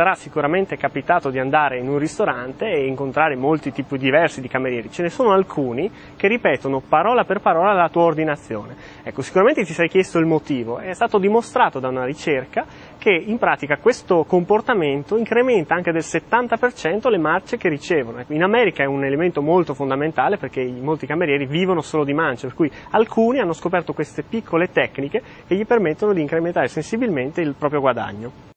sarà sicuramente capitato di andare in un ristorante e incontrare molti tipi diversi di camerieri, ce ne sono alcuni che ripetono parola per parola la tua ordinazione. Ecco, sicuramente ti sei chiesto il motivo, è stato dimostrato da una ricerca che in pratica questo comportamento incrementa anche del 70% le marce che ricevono. Ecco, in America è un elemento molto fondamentale perché molti camerieri vivono solo di mance, per cui alcuni hanno scoperto queste piccole tecniche che gli permettono di incrementare sensibilmente il proprio guadagno.